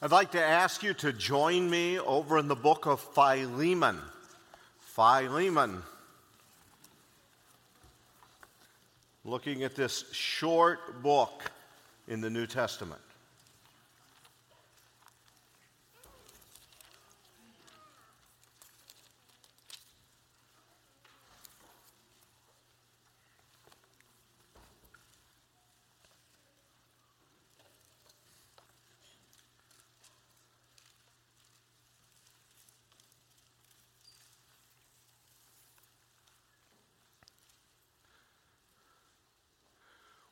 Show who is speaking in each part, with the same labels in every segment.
Speaker 1: I'd like to ask you to join me over in the book of Philemon. Philemon. Looking at this short book in the New Testament.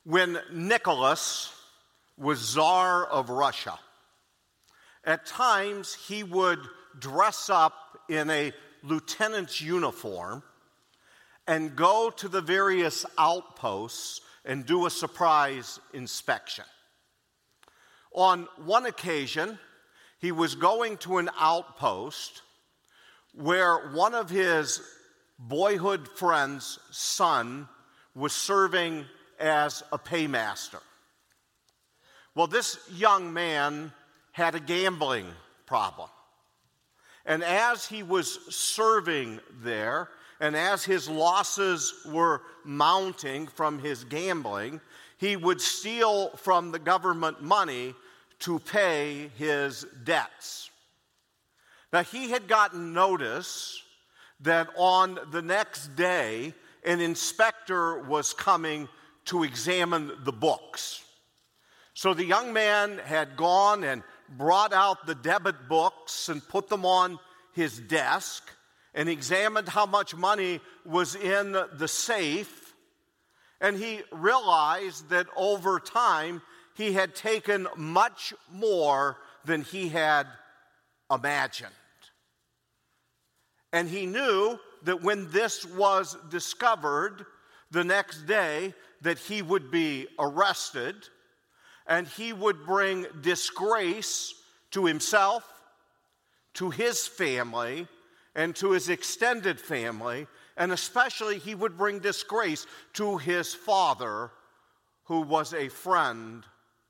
Speaker 1: When Nicholas was Tsar of Russia, at times he would dress up in a lieutenant's uniform and go to the various outposts and do a surprise inspection. On one occasion, he was going to an outpost where one of his boyhood friend's son was serving as a paymaster. Well, this young man had a gambling problem. And as he was serving there, and as his losses were mounting from his gambling, he would steal from the government money to pay his debts. Now, he had gotten notice that on the next day, an inspector was coming to examine the books. So the young man had gone and brought out the debit books and put them on his desk and examined how much money was in the safe. And he realized that over time he had taken much more than he had imagined. And he knew that when this was discovered the next day, that he would be arrested and he would bring disgrace to himself, to his family, and to his extended family, and especially he would bring disgrace to his father, who was a friend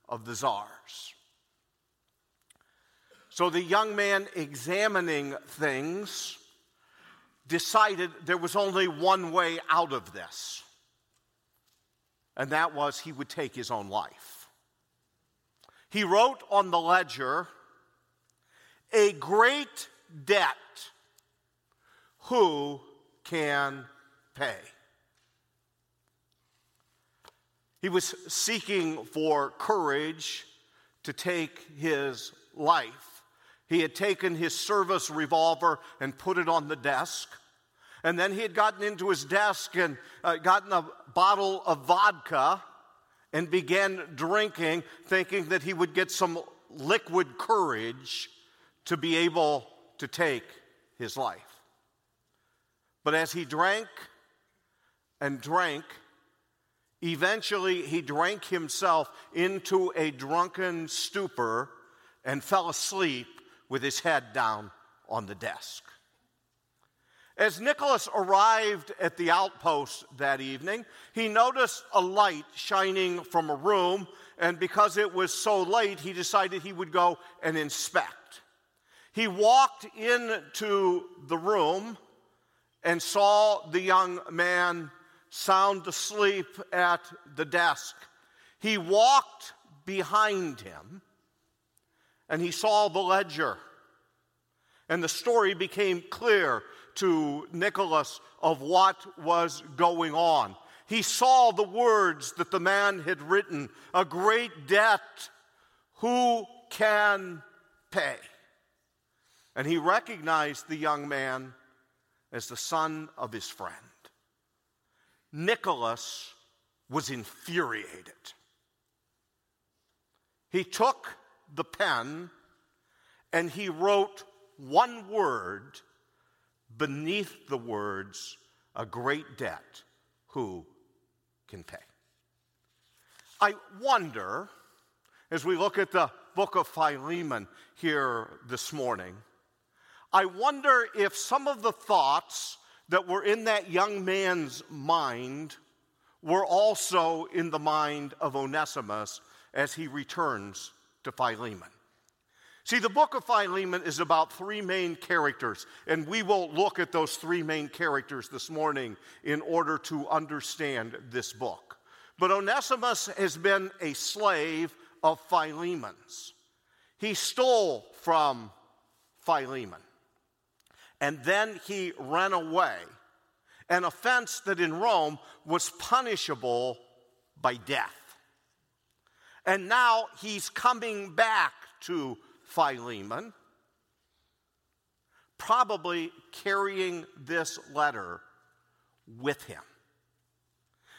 Speaker 1: of the czar's. So the young man examining things decided there was only one way out of this and that was he would take his own life. He wrote on the ledger, A great debt, who can pay? He was seeking for courage to take his life. He had taken his service revolver and put it on the desk. And then he had gotten into his desk and uh, gotten a bottle of vodka and began drinking, thinking that he would get some liquid courage to be able to take his life. But as he drank and drank, eventually he drank himself into a drunken stupor and fell asleep with his head down on the desk. As Nicholas arrived at the outpost that evening, he noticed a light shining from a room, and because it was so late, he decided he would go and inspect. He walked into the room and saw the young man sound asleep at the desk. He walked behind him and he saw the ledger. And the story became clear to Nicholas of what was going on. He saw the words that the man had written a great debt, who can pay? And he recognized the young man as the son of his friend. Nicholas was infuriated. He took the pen and he wrote one word beneath the words, a great debt, who can pay? I wonder, as we look at the book of Philemon here this morning, I wonder if some of the thoughts that were in that young man's mind were also in the mind of Onesimus as he returns to Philemon. See, the book of Philemon is about three main characters, and we will look at those three main characters this morning in order to understand this book. But Onesimus has been a slave of Philemon's. He stole from Philemon, and then he ran away, an offense that in Rome was punishable by death. And now he's coming back to Philemon, probably carrying this letter with him.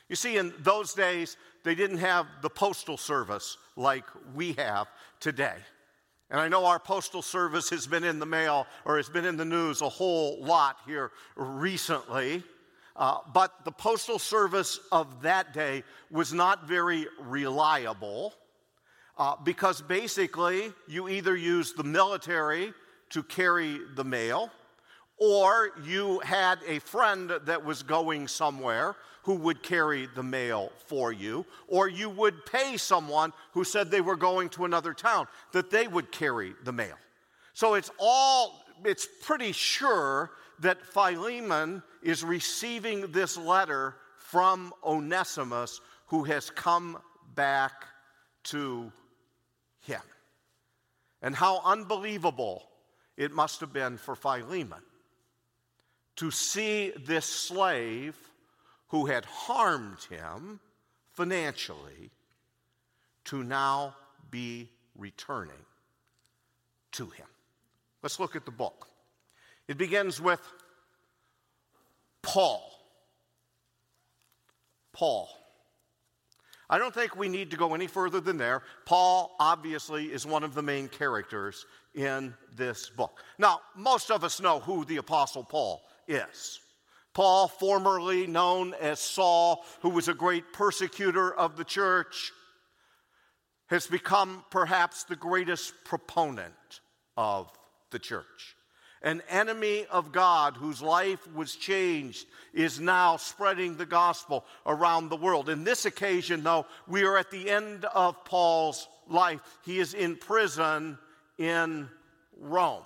Speaker 1: You see, in those days, they didn't have the postal service like we have today. And I know our postal service has been in the mail or has been in the news a whole lot here recently. Uh, but the postal service of that day was not very reliable. Uh, because basically, you either use the military to carry the mail, or you had a friend that was going somewhere who would carry the mail for you, or you would pay someone who said they were going to another town that they would carry the mail. So it's all, it's pretty sure that Philemon is receiving this letter from Onesimus, who has come back to him. And how unbelievable it must have been for Philemon to see this slave who had harmed him financially to now be returning to him. Let's look at the book. It begins with Paul. Paul. I don't think we need to go any further than there. Paul, obviously, is one of the main characters in this book. Now, most of us know who the Apostle Paul is. Paul, formerly known as Saul, who was a great persecutor of the church, has become perhaps the greatest proponent of the church an enemy of God whose life was changed, is now spreading the gospel around the world. In this occasion, though, we are at the end of Paul's life. He is in prison in Rome.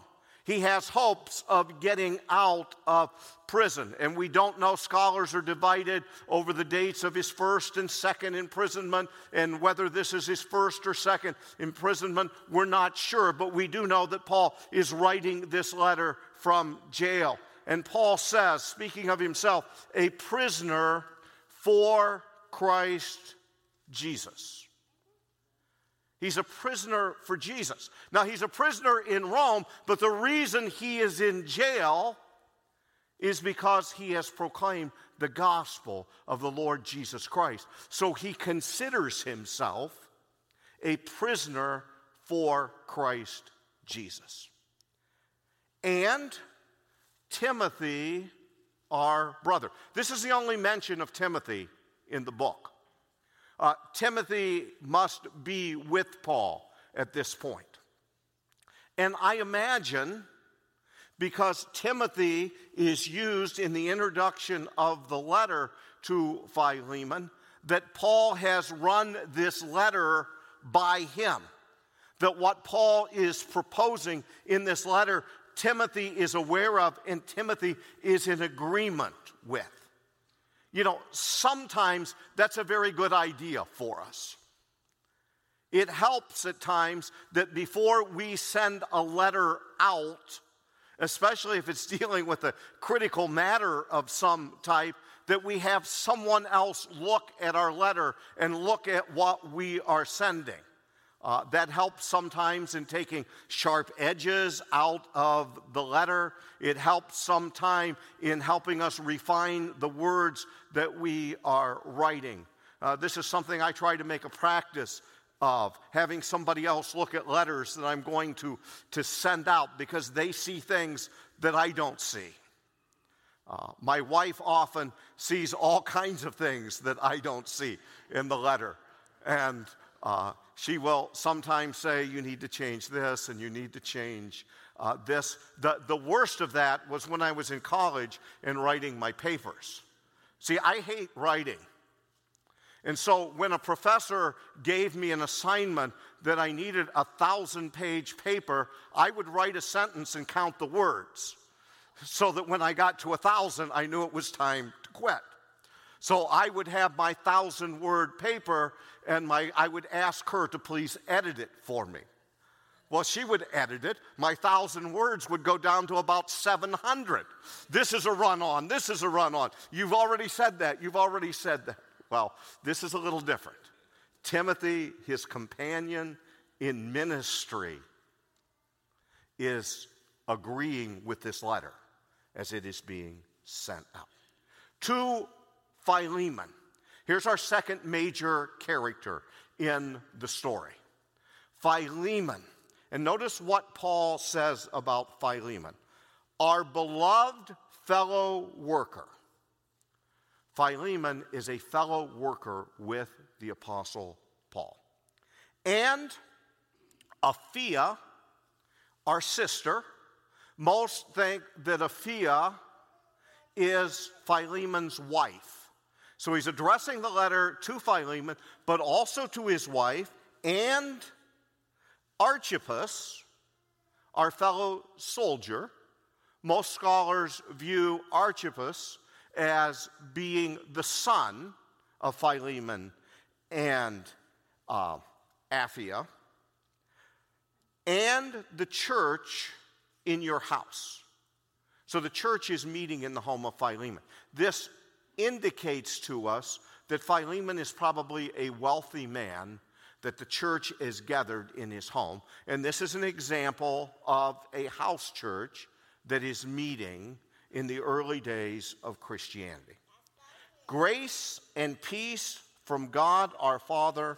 Speaker 1: He has hopes of getting out of prison. And we don't know, scholars are divided over the dates of his first and second imprisonment, and whether this is his first or second imprisonment, we're not sure. But we do know that Paul is writing this letter from jail. And Paul says, speaking of himself, a prisoner for Christ Jesus. He's a prisoner for Jesus. Now, he's a prisoner in Rome, but the reason he is in jail is because he has proclaimed the gospel of the Lord Jesus Christ. So he considers himself a prisoner for Christ Jesus. And Timothy, our brother. This is the only mention of Timothy in the book. Uh, Timothy must be with Paul at this point. And I imagine because Timothy is used in the introduction of the letter to Philemon, that Paul has run this letter by him. That what Paul is proposing in this letter, Timothy is aware of and Timothy is in agreement with. You know, sometimes that's a very good idea for us. It helps at times that before we send a letter out, especially if it's dealing with a critical matter of some type, that we have someone else look at our letter and look at what we are sending. Uh, that helps sometimes in taking sharp edges out of the letter. It helps sometime in helping us refine the words that we are writing. Uh, this is something I try to make a practice of having somebody else look at letters that I'm going to, to send out because they see things that I don't see. Uh, my wife often sees all kinds of things that I don't see in the letter. And uh, she will sometimes say, You need to change this and you need to change uh, this. The, the worst of that was when I was in college and writing my papers. See, I hate writing. And so when a professor gave me an assignment that I needed a thousand page paper, I would write a sentence and count the words so that when I got to a thousand, I knew it was time to quit. So I would have my thousand word paper and my, I would ask her to please edit it for me. Well, she would edit it. My thousand words would go down to about 700. This is a run on. This is a run on. You've already said that. You've already said that. Well, this is a little different. Timothy, his companion in ministry, is agreeing with this letter as it is being sent out. To Philemon. Here's our second major character in the story Philemon. And notice what Paul says about Philemon our beloved fellow worker. Philemon is a fellow worker with the Apostle Paul. And Apphia, our sister, most think that Apphia is Philemon's wife. So he's addressing the letter to Philemon, but also to his wife and Archippus, our fellow soldier. Most scholars view Archippus as being the son of Philemon and uh, Apphia, and the church in your house. So the church is meeting in the home of Philemon. This indicates to us that Philemon is probably a wealthy man that the church is gathered in his home. And this is an example of a house church that is meeting in the early days of Christianity. Grace and peace from God our Father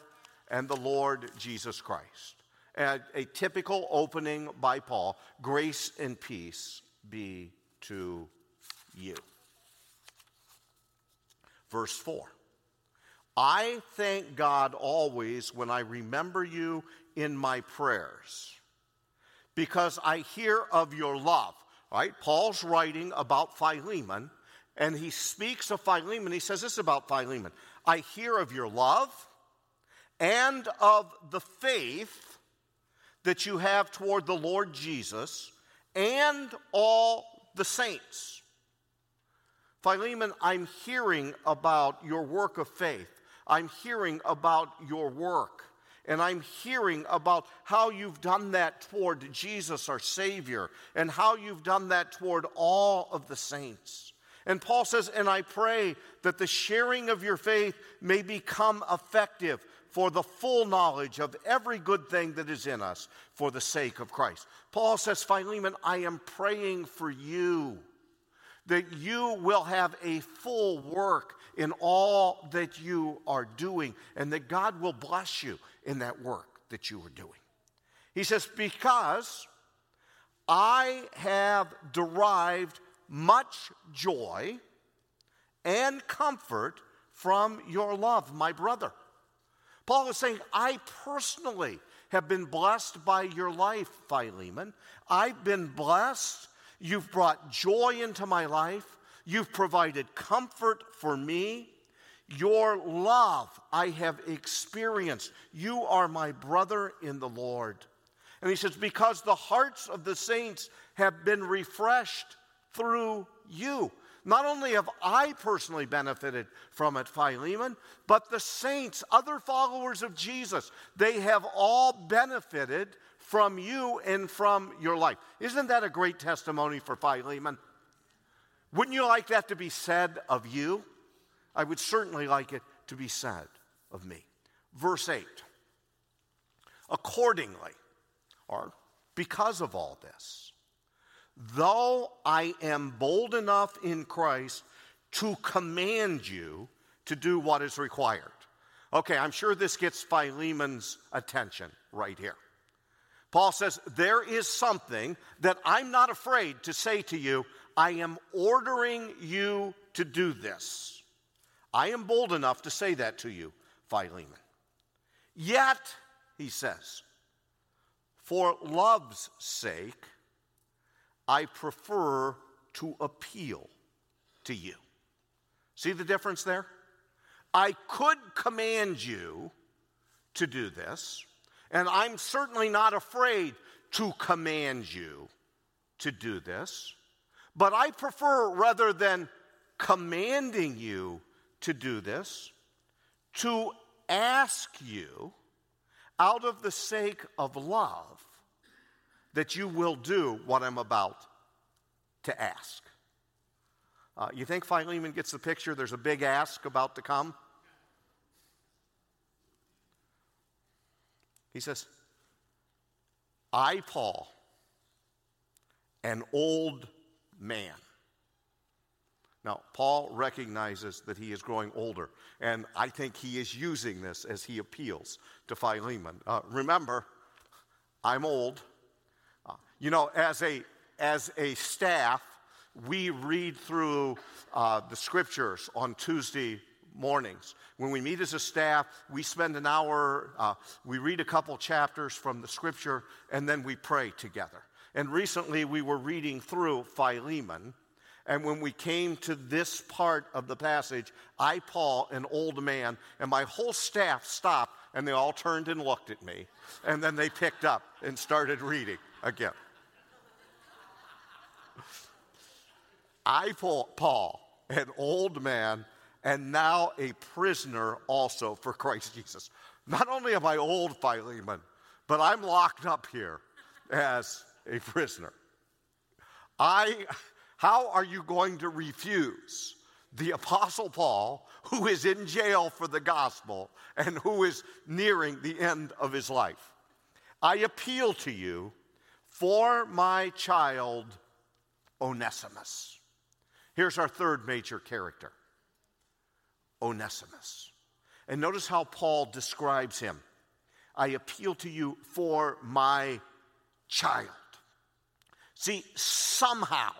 Speaker 1: and the Lord Jesus Christ. A, a typical opening by Paul grace and peace be to you. Verse 4 I thank God always when I remember you in my prayers because I hear of your love Right? Paul's writing about Philemon, and he speaks of Philemon. He says this about Philemon I hear of your love and of the faith that you have toward the Lord Jesus and all the saints. Philemon, I'm hearing about your work of faith. I'm hearing about your work. And I'm hearing about how you've done that toward Jesus, our Savior, and how you've done that toward all of the saints. And Paul says, And I pray that the sharing of your faith may become effective for the full knowledge of every good thing that is in us for the sake of Christ. Paul says, Philemon, I am praying for you that you will have a full work in all that you are doing and that God will bless you in that work that you are doing. He says, Because I have derived much joy and comfort from your love, my brother. Paul is saying, I personally have been blessed by your life, Philemon. I've been blessed. You've brought joy into my life. You've provided comfort for me. Your love I have experienced. You are my brother in the Lord. And he says, Because the hearts of the saints have been refreshed through you. Not only have I personally benefited from it, Philemon, but the saints, other followers of Jesus, they have all benefited from you and from your life. Isn't that a great testimony for Philemon? Wouldn't you like that to be said of you? I would certainly like it to be said of me. Verse 8 Accordingly, or because of all this, though I am bold enough in Christ to command you to do what is required. Okay, I'm sure this gets Philemon's attention right here. Paul says, There is something that I'm not afraid to say to you. I am ordering you to do this. I am bold enough to say that to you, Philemon. Yet, he says, for love's sake, I prefer to appeal to you. See the difference there? I could command you to do this, and I'm certainly not afraid to command you to do this, but I prefer rather than commanding you to do this, to ask you out of the sake of love that you will do what I'm about to ask. Uh, you think Philemon gets the picture? There's a big ask about to come. He says, I, Paul, an old man. Now, Paul recognizes that he is growing older, and I think he is using this as he appeals to Philemon. Uh, remember, I'm old. Uh, you know, as a, as a staff, we read through uh, the scriptures on Tuesday mornings. When we meet as a staff, we spend an hour, uh, we read a couple chapters from the scripture, and then we pray together. And recently we were reading through Philemon. And when we came to this part of the passage, I, Paul, an old man, and my whole staff stopped and they all turned and looked at me. And then they picked up and started reading again. I, Paul, an old man, and now a prisoner also for Christ Jesus. Not only am I old, Philemon, but I'm locked up here as a prisoner. I, how are you going to refuse the Apostle Paul, who is in jail for the gospel and who is nearing the end of his life? I appeal to you for my child, Onesimus. Here's our third major character Onesimus. And notice how Paul describes him. I appeal to you for my child. See, somehow,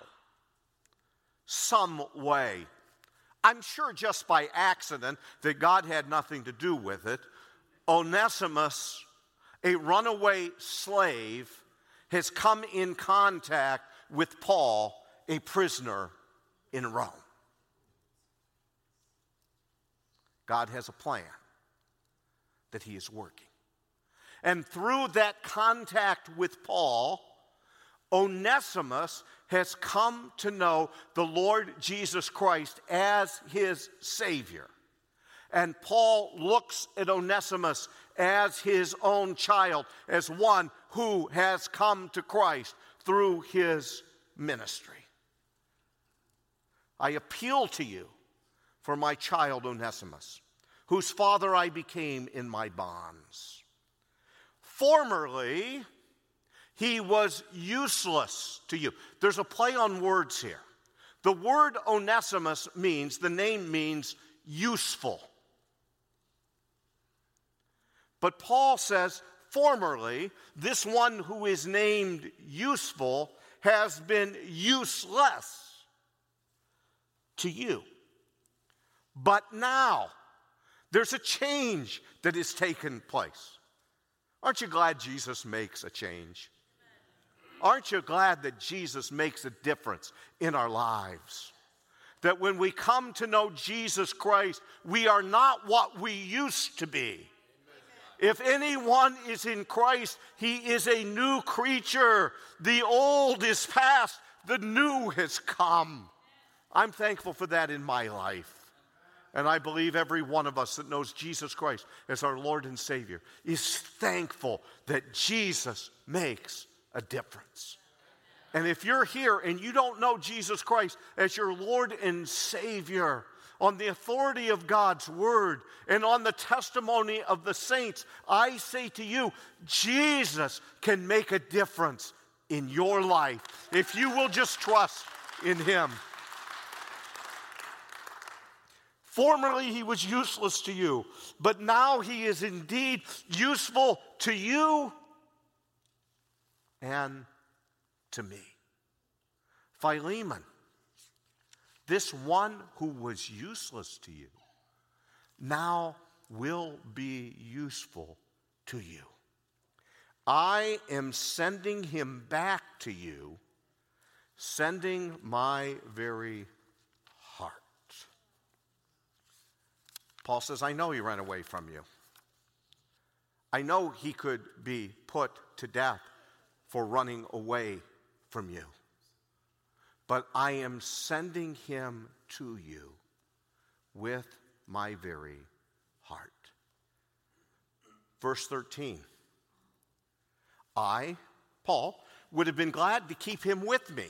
Speaker 1: some way, I'm sure just by accident that God had nothing to do with it, Onesimus, a runaway slave, has come in contact with Paul, a prisoner in Rome. God has a plan that He is working. And through that contact with Paul, Onesimus has come to know the Lord Jesus Christ as his Savior. And Paul looks at Onesimus as his own child, as one who has come to Christ through his ministry. I appeal to you for my child Onesimus, whose father I became in my bonds. Formerly, he was useless to you. There's a play on words here. The word Onesimus means, the name means useful. But Paul says, formerly, this one who is named useful has been useless to you. But now, there's a change that has taken place. Aren't you glad Jesus makes a change? Aren't you glad that Jesus makes a difference in our lives? That when we come to know Jesus Christ, we are not what we used to be. If anyone is in Christ, he is a new creature. The old is past, the new has come. I'm thankful for that in my life. And I believe every one of us that knows Jesus Christ as our Lord and Savior is thankful that Jesus makes a difference. And if you're here and you don't know Jesus Christ as your Lord and Savior, on the authority of God's word and on the testimony of the saints, I say to you, Jesus can make a difference in your life if you will just trust in Him. Formerly he was useless to you, but now he is indeed useful to you and to me. Philemon, this one who was useless to you, now will be useful to you. I am sending him back to you, sending my very Paul says, I know he ran away from you. I know he could be put to death for running away from you. But I am sending him to you with my very heart. Verse 13 I, Paul, would have been glad to keep him with me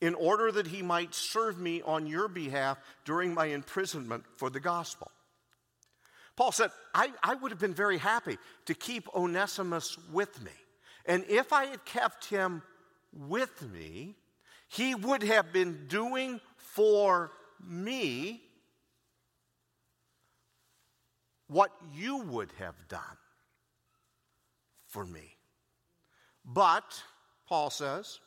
Speaker 1: in order that he might serve me on your behalf during my imprisonment for the gospel. Paul said, I, I would have been very happy to keep Onesimus with me. And if I had kept him with me, he would have been doing for me what you would have done for me. But, Paul says,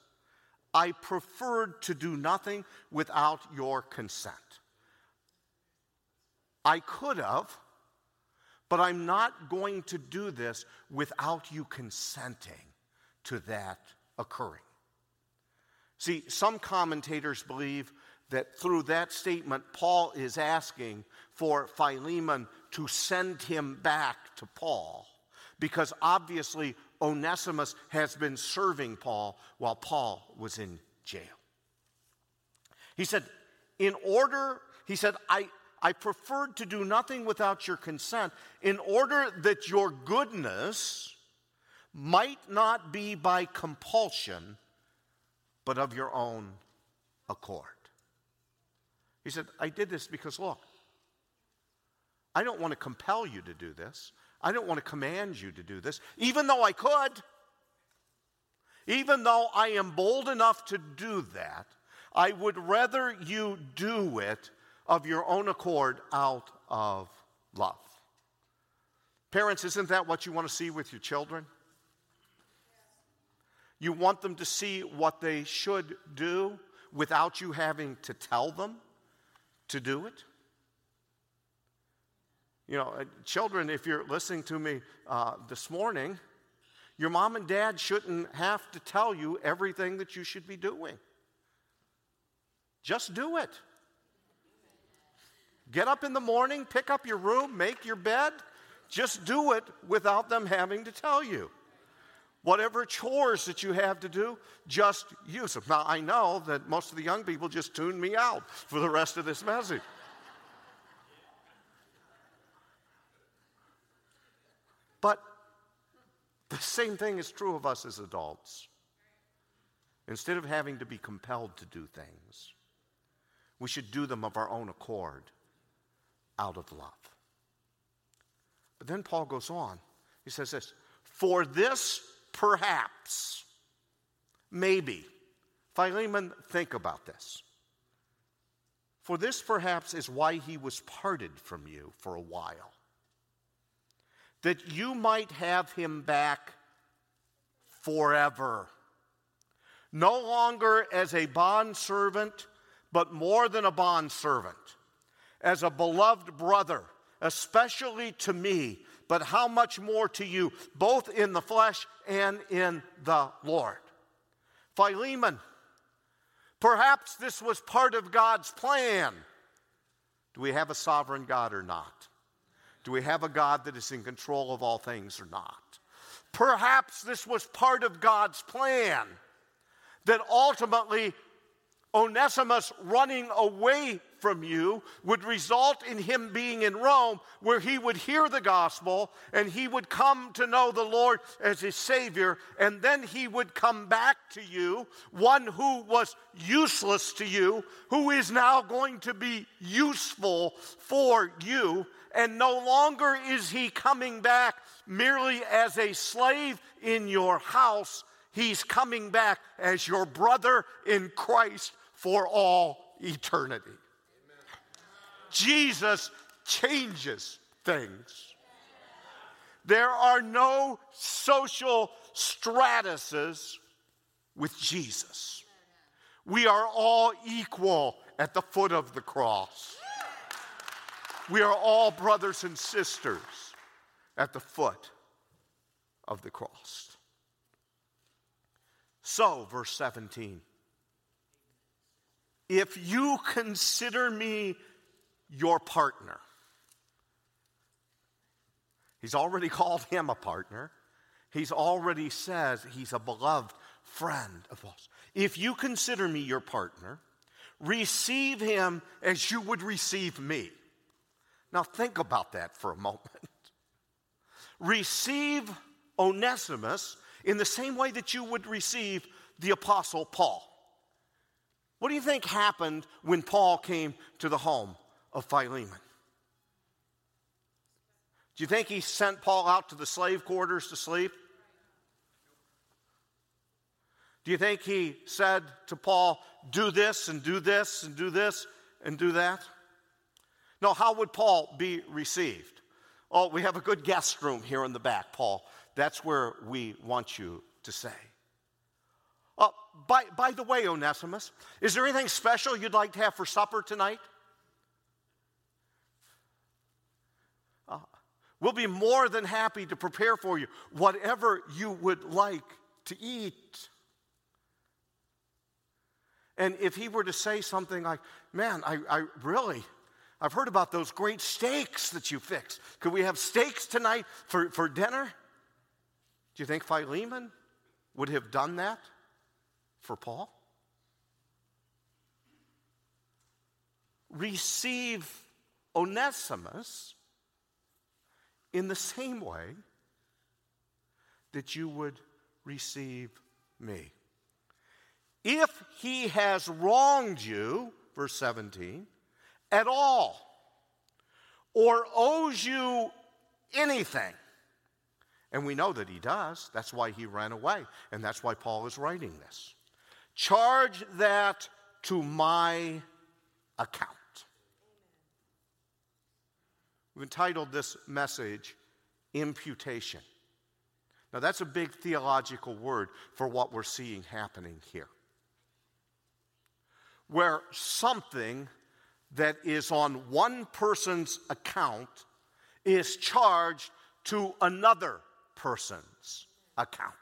Speaker 1: I preferred to do nothing without your consent. I could have, but I'm not going to do this without you consenting to that occurring. See, some commentators believe that through that statement, Paul is asking for Philemon to send him back to Paul because obviously Onesimus has been serving Paul while Paul was in jail. He said, In order, he said, I, I preferred to do nothing without your consent in order that your goodness might not be by compulsion, but of your own accord. He said, I did this because, look, I don't want to compel you to do this. I don't want to command you to do this, even though I could. Even though I am bold enough to do that, I would rather you do it of your own accord out of love. Parents, isn't that what you want to see with your children? You want them to see what they should do without you having to tell them to do it? You know, uh, children, if you're listening to me uh, this morning, your mom and dad shouldn't have to tell you everything that you should be doing. Just do it. Get up in the morning, pick up your room, make your bed. Just do it without them having to tell you. Whatever chores that you have to do, just use them. Now, I know that most of the young people just tune me out for the rest of this message. But the same thing is true of us as adults. Instead of having to be compelled to do things, we should do them of our own accord out of love. But then Paul goes on. He says this For this perhaps, maybe, Philemon, think about this. For this perhaps is why he was parted from you for a while that you might have him back forever. No longer as a bondservant, but more than a bondservant, as a beloved brother, especially to me, but how much more to you, both in the flesh and in the Lord. Philemon, perhaps this was part of God's plan. Do we have a sovereign God or not? Do we have a God that is in control of all things or not? Perhaps this was part of God's plan that ultimately Onesimus running away from you would result in him being in Rome, where he would hear the gospel and he would come to know the Lord as his Savior, and then he would come back to you, one who was useless to you, who is now going to be useful for you. And no longer is he coming back merely as a slave in your house, he's coming back as your brother in Christ for all eternity. Jesus changes things. There are no social stratuses with Jesus. We are all equal at the foot of the cross. We are all brothers and sisters at the foot of the cross. So, verse 17 if you consider me your partner. He's already called him a partner. He's already says he's a beloved friend of us. If you consider me your partner, receive him as you would receive me. Now think about that for a moment. receive Onesimus in the same way that you would receive the Apostle Paul. What do you think happened when Paul came to the home of Philemon? Do you think he sent Paul out to the slave quarters to sleep? Do you think he said to Paul, do this and do this and do this and do that? No, how would Paul be received? Oh, we have a good guest room here in the back, Paul. That's where we want you to stay. Oh, by, by the way, Onesimus, is there anything special you'd like to have for supper tonight? Uh, we'll be more than happy to prepare for you whatever you would like to eat. And if he were to say something like, Man, I, I really, I've heard about those great steaks that you fixed. Could we have steaks tonight for, for dinner? Do you think Philemon would have done that for Paul? Receive Onesimus in the same way that you would receive me. If he has wronged you, verse 17, at all, or owes you anything, and we know that he does, that's why he ran away, and that's why Paul is writing this. Charge that to my account. We've entitled this message, Imputation. Now, that's a big theological word for what we're seeing happening here where something that is on one person's account is charged to another person's account.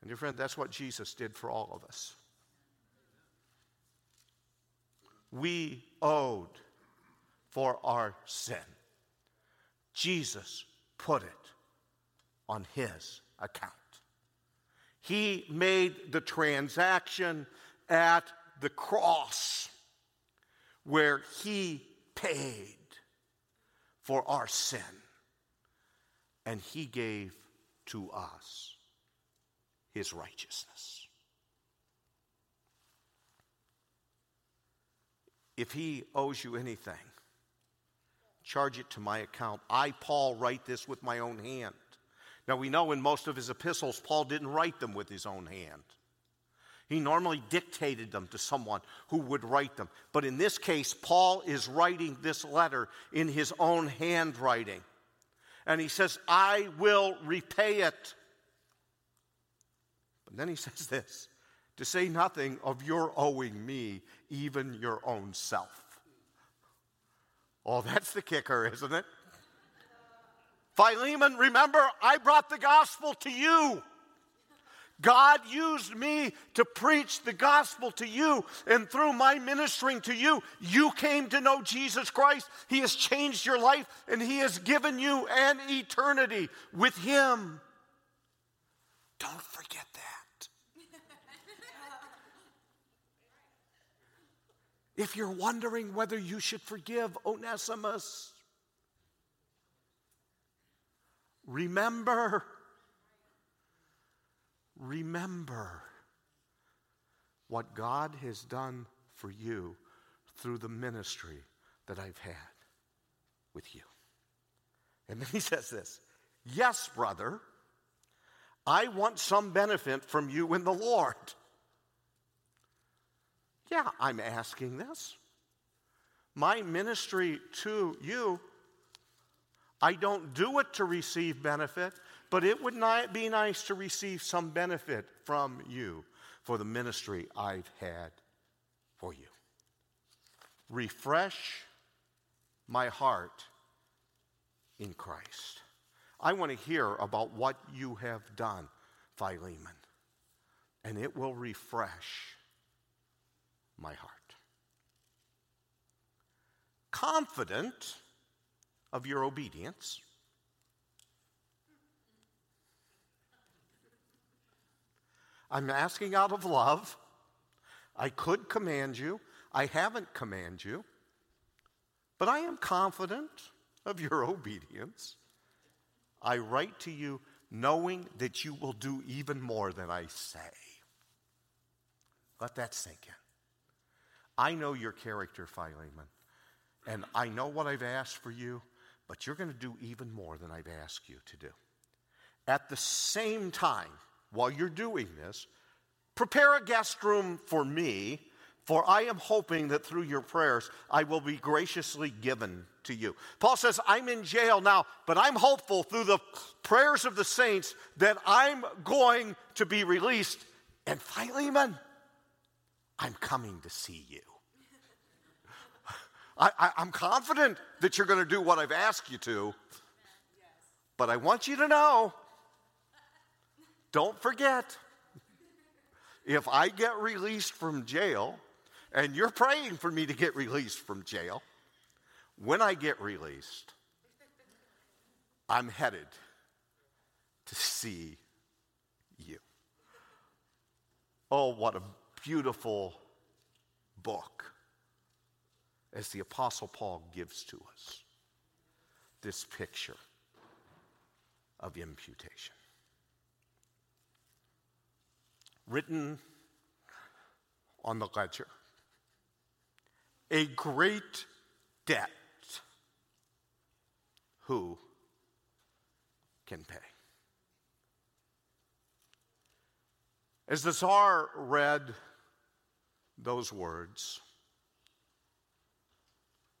Speaker 1: And, dear friend, that's what Jesus did for all of us. We owed for our sin. Jesus put it on his account. He made the transaction at the cross where he paid for our sin and he gave to us his righteousness. If he owes you anything, charge it to my account. I, Paul, write this with my own hand. Now, we know in most of his epistles, Paul didn't write them with his own hand. He normally dictated them to someone who would write them. But in this case, Paul is writing this letter in his own handwriting. And he says, I will repay it. But then he says this to say nothing of your owing me, even your own self. Oh, that's the kicker, isn't it? Philemon, remember, I brought the gospel to you. God used me to preach the gospel to you, and through my ministering to you, you came to know Jesus Christ. He has changed your life, and He has given you an eternity with Him. Don't forget that. if you're wondering whether you should forgive Onesimus, Remember, remember what God has done for you through the ministry that I've had with you. And then he says this Yes, brother, I want some benefit from you in the Lord. Yeah, I'm asking this. My ministry to you I don't do it to receive benefit, but it would not be nice to receive some benefit from you for the ministry I've had for you. Refresh my heart in Christ. I want to hear about what you have done, Philemon, and it will refresh my heart. confident of your obedience. I'm asking out of love. I could command you. I haven't commanded you. But I am confident of your obedience. I write to you knowing that you will do even more than I say. Let that sink in. I know your character, Philemon, and I know what I've asked for you, but you're going to do even more than I've asked you to do. At the same time, while you're doing this, prepare a guest room for me, for I am hoping that through your prayers I will be graciously given to you. Paul says, I'm in jail now, but I'm hopeful through the prayers of the saints that I'm going to be released. And Philemon, I'm coming to see you. I, am confident that you're going to do what I've asked you to, but I want you to know don't forget, if I get released from jail, and you're praying for me to get released from jail, when I get released, I'm headed to see you. Oh, what a beautiful book as the Apostle Paul gives to us this picture of imputation. Written on the ledger, a great debt. Who can pay? As the Tsar read those words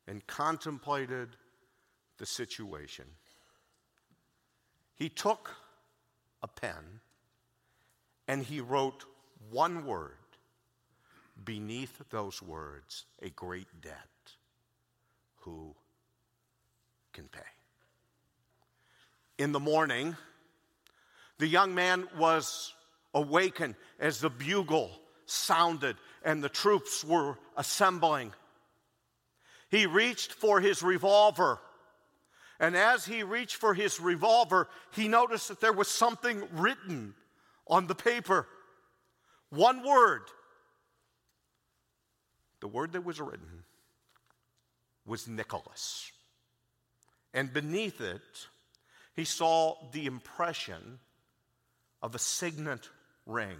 Speaker 1: and contemplated the situation, he took a pen and he wrote one word beneath those words a great debt. Who can pay? In the morning, the young man was awakened as the bugle sounded and the troops were assembling. He reached for his revolver. And as he reached for his revolver, he noticed that there was something written on the paper. One word. The word that was written was Nicholas. And beneath it, he saw the impression of a signet ring.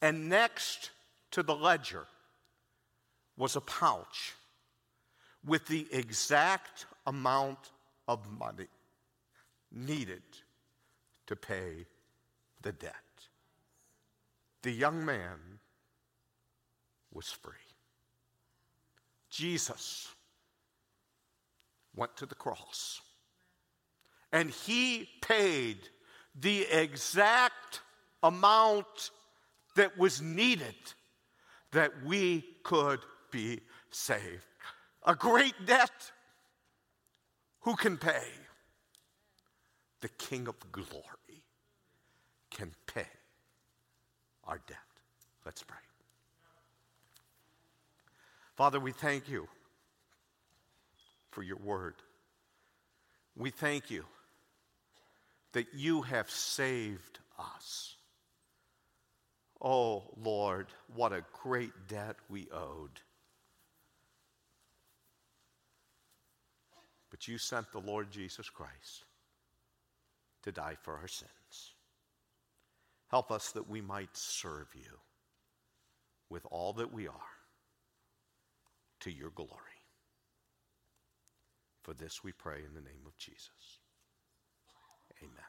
Speaker 1: And next to the ledger was a pouch with the exact amount of money needed to pay the debt. The young man was free. Jesus went to the cross and he paid the exact amount that was needed that we could be saved. A great debt. Who can pay? The King of glory can pay our debt. Let's pray. Father, we thank you for your word. We thank you that you have saved us. Oh, Lord, what a great debt we owed. But you sent the Lord Jesus Christ to die for our sins. Help us that we might serve you with all that we are to your glory. For this we pray in the name of Jesus. Amen.